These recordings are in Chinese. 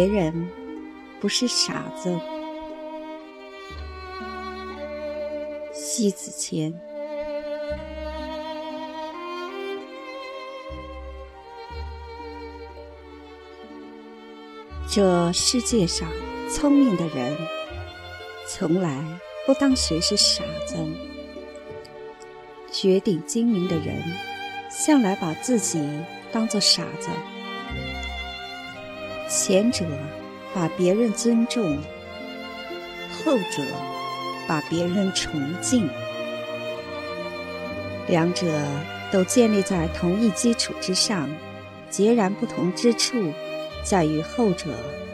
别人不是傻子。西子谦。这世界上聪明的人，从来不当谁是傻子；绝顶精明的人，向来把自己当做傻子。前者把别人尊重，后者把别人崇敬，两者都建立在同一基础之上，截然不同之处。在于后者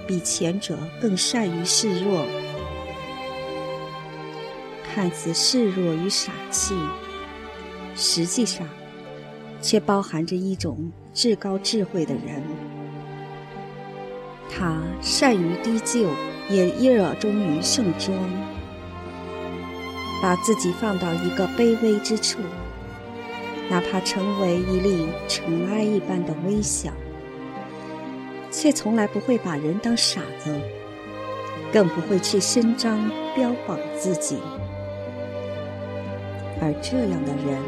比前者更善于示弱，看似示弱与傻气，实际上却包含着一种至高智慧的人。他善于低就，也热衷于盛装，把自己放到一个卑微之处，哪怕成为一粒尘埃一般的微小。却从来不会把人当傻子，更不会去伸张标榜自己。而这样的人，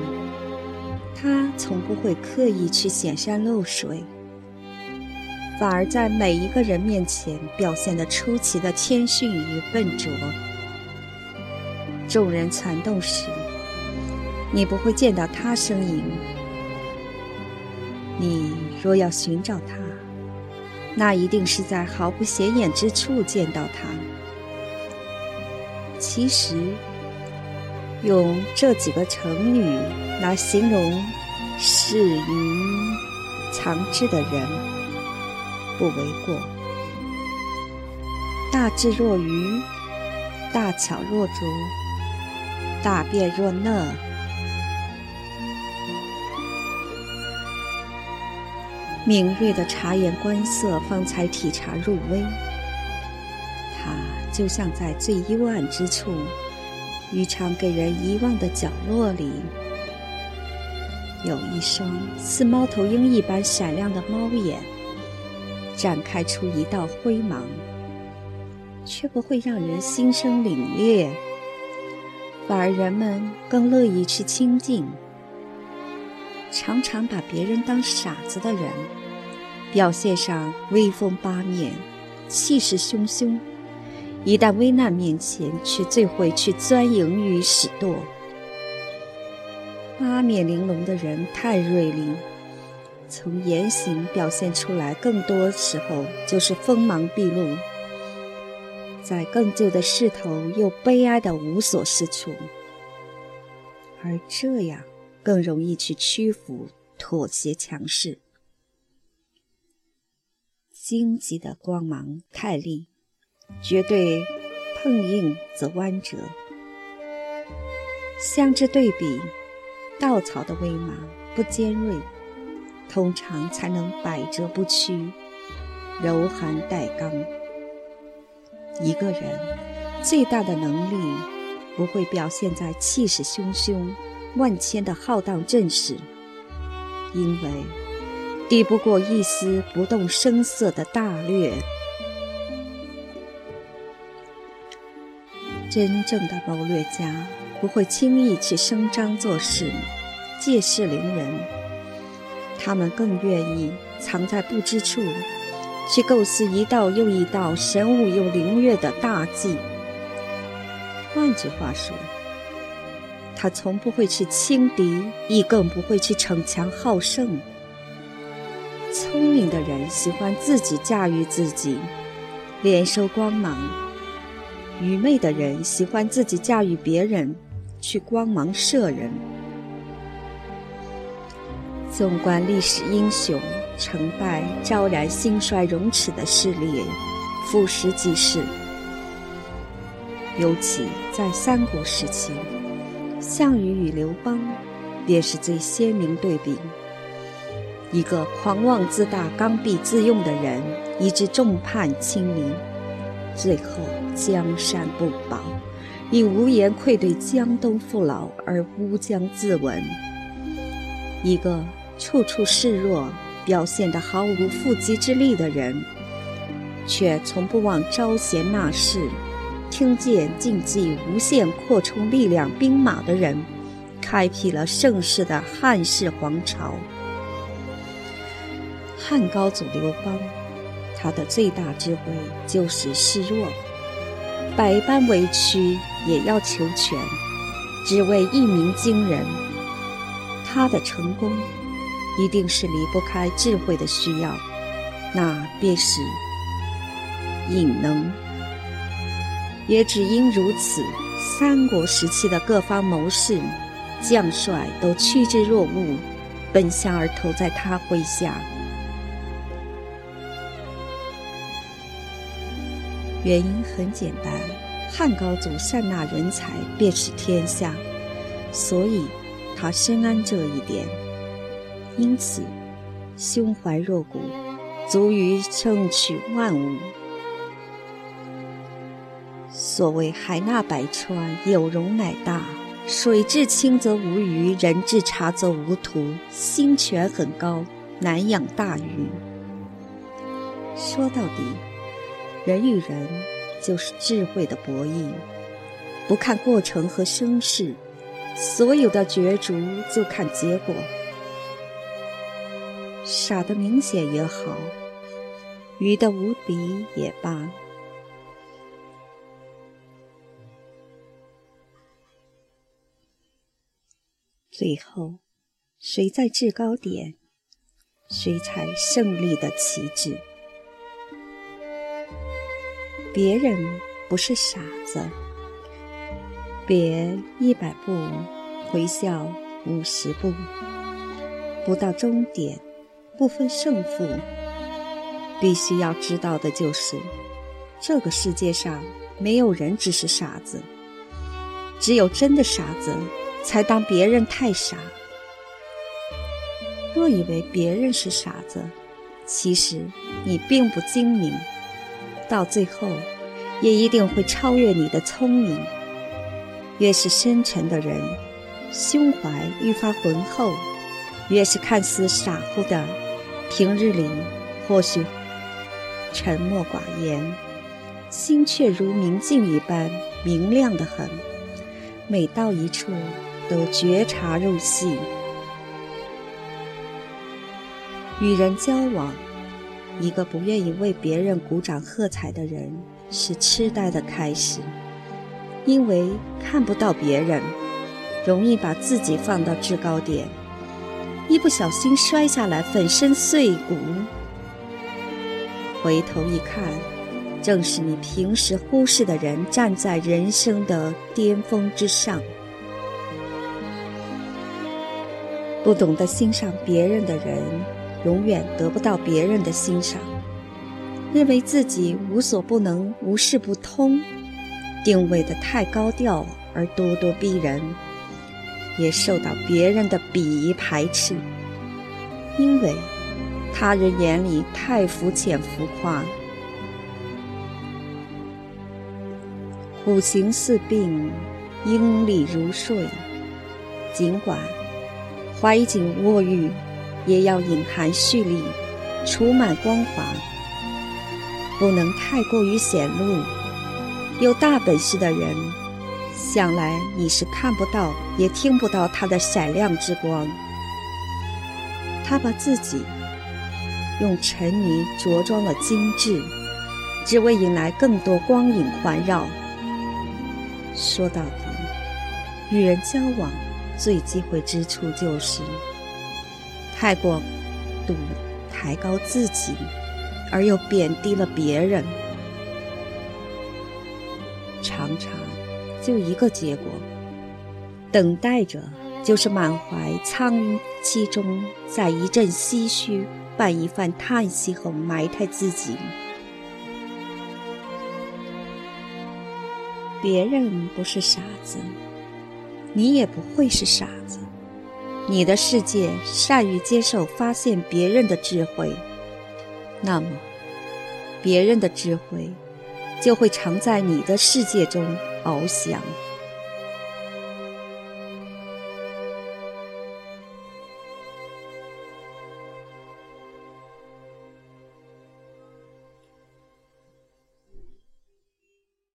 他从不会刻意去显山露水，反而在每一个人面前表现得出奇的谦逊与笨拙。众人攒动时，你不会见到他身影。你若要寻找他，那一定是在毫不显眼之处见到他。其实，用这几个成语来形容适于藏之的人，不为过。大智若愚，大巧若拙，大辩若讷。敏锐的察言观色，方才体察入微。他就像在最幽暗之处，于常给人遗忘的角落里，有一双似猫头鹰一般闪亮的猫眼，展开出一道灰芒，却不会让人心生凛冽，反而人们更乐意去亲近。常常把别人当傻子的人，表现上威风八面，气势汹汹；一旦危难面前，却最会去钻营与使舵。八面玲珑的人太锐利，从言行表现出来，更多时候就是锋芒毕露，在更旧的势头又悲哀的无所适从，而这样。更容易去屈服、妥协、强势。荆棘的光芒太利，绝对碰硬则弯折；相之对比，稻草的微芒不尖锐，通常才能百折不屈、柔寒带刚。一个人最大的能力，不会表现在气势汹汹。万千的浩荡阵势，因为抵不过一丝不动声色的大略。真正的谋略家不会轻易去声张做事，借势凌人。他们更愿意藏在不知处，去构思一道又一道神武又灵跃的大计。换句话说。他从不会去轻敌，亦更不会去逞强好胜。聪明的人喜欢自己驾驭自己，敛收光芒；愚昧的人喜欢自己驾驭别人，去光芒射人。纵观历史英雄成败，昭然兴衰荣耻的事例，俯拾即是。尤其在三国时期。项羽与刘邦，便是最鲜明对比。一个狂妄自大、刚愎自用的人，以致众叛亲离，最后江山不保，以无颜愧对江东父老而乌江自刎；一个处处示弱、表现得毫无缚鸡之力的人，却从不忘招贤纳士。听见竞技无限扩充力量兵马的人，开辟了盛世的汉室皇朝。汉高祖刘邦，他的最大智慧就是示弱，百般委屈也要求全，只为一鸣惊人。他的成功，一定是离不开智慧的需要，那便是隐能。也只因如此，三国时期的各方谋士、将帅都趋之若鹜，奔向而投在他麾下。原因很简单，汉高祖善纳人才，便是天下，所以他深谙这一点，因此胸怀若谷，足以胜取万物。所谓海纳百川，有容乃大；水至清则无鱼，人至察则无徒。心泉很高，难养大鱼。说到底，人与人就是智慧的博弈，不看过程和声势，所有的角逐就看结果。傻的明显也好，愚的无比也罢。最后，谁在制高点，谁才胜利的旗帜。别人不是傻子，别一百步回笑五十步，不到终点不分胜负。必须要知道的就是，这个世界上没有人只是傻子，只有真的傻子。才当别人太傻。若以为别人是傻子，其实你并不精明，到最后也一定会超越你的聪明。越是深沉的人，胸怀愈发浑厚；越是看似傻乎的，平日里或许沉默寡言，心却如明镜一般明亮的很。每到一处。都觉察入戏，与人交往，一个不愿意为别人鼓掌喝彩的人，是痴呆的开始。因为看不到别人，容易把自己放到制高点，一不小心摔下来，粉身碎骨。回头一看，正是你平时忽视的人，站在人生的巅峰之上。不懂得欣赏别人的人，永远得不到别人的欣赏。认为自己无所不能、无事不通，定位的太高调而咄咄逼人，也受到别人的鄙夷排斥。因为他人眼里太肤浅浮夸。虎行似病，鹰立如睡。尽管。怀瑾卧玉，也要隐含蓄力，储满光华，不能太过于显露。有大本事的人，想来你是看不到，也听不到他的闪亮之光。他把自己用尘泥着装了精致，只为引来更多光影环绕。说到底，与人交往。最忌讳之处就是太过度抬高自己，而又贬低了别人，常常就一个结果：等待着就是满怀苍凄中，在一阵唏嘘、伴一番叹息后埋汰自己。别人不是傻子。你也不会是傻子，你的世界善于接受、发现别人的智慧，那么别人的智慧就会常在你的世界中翱翔。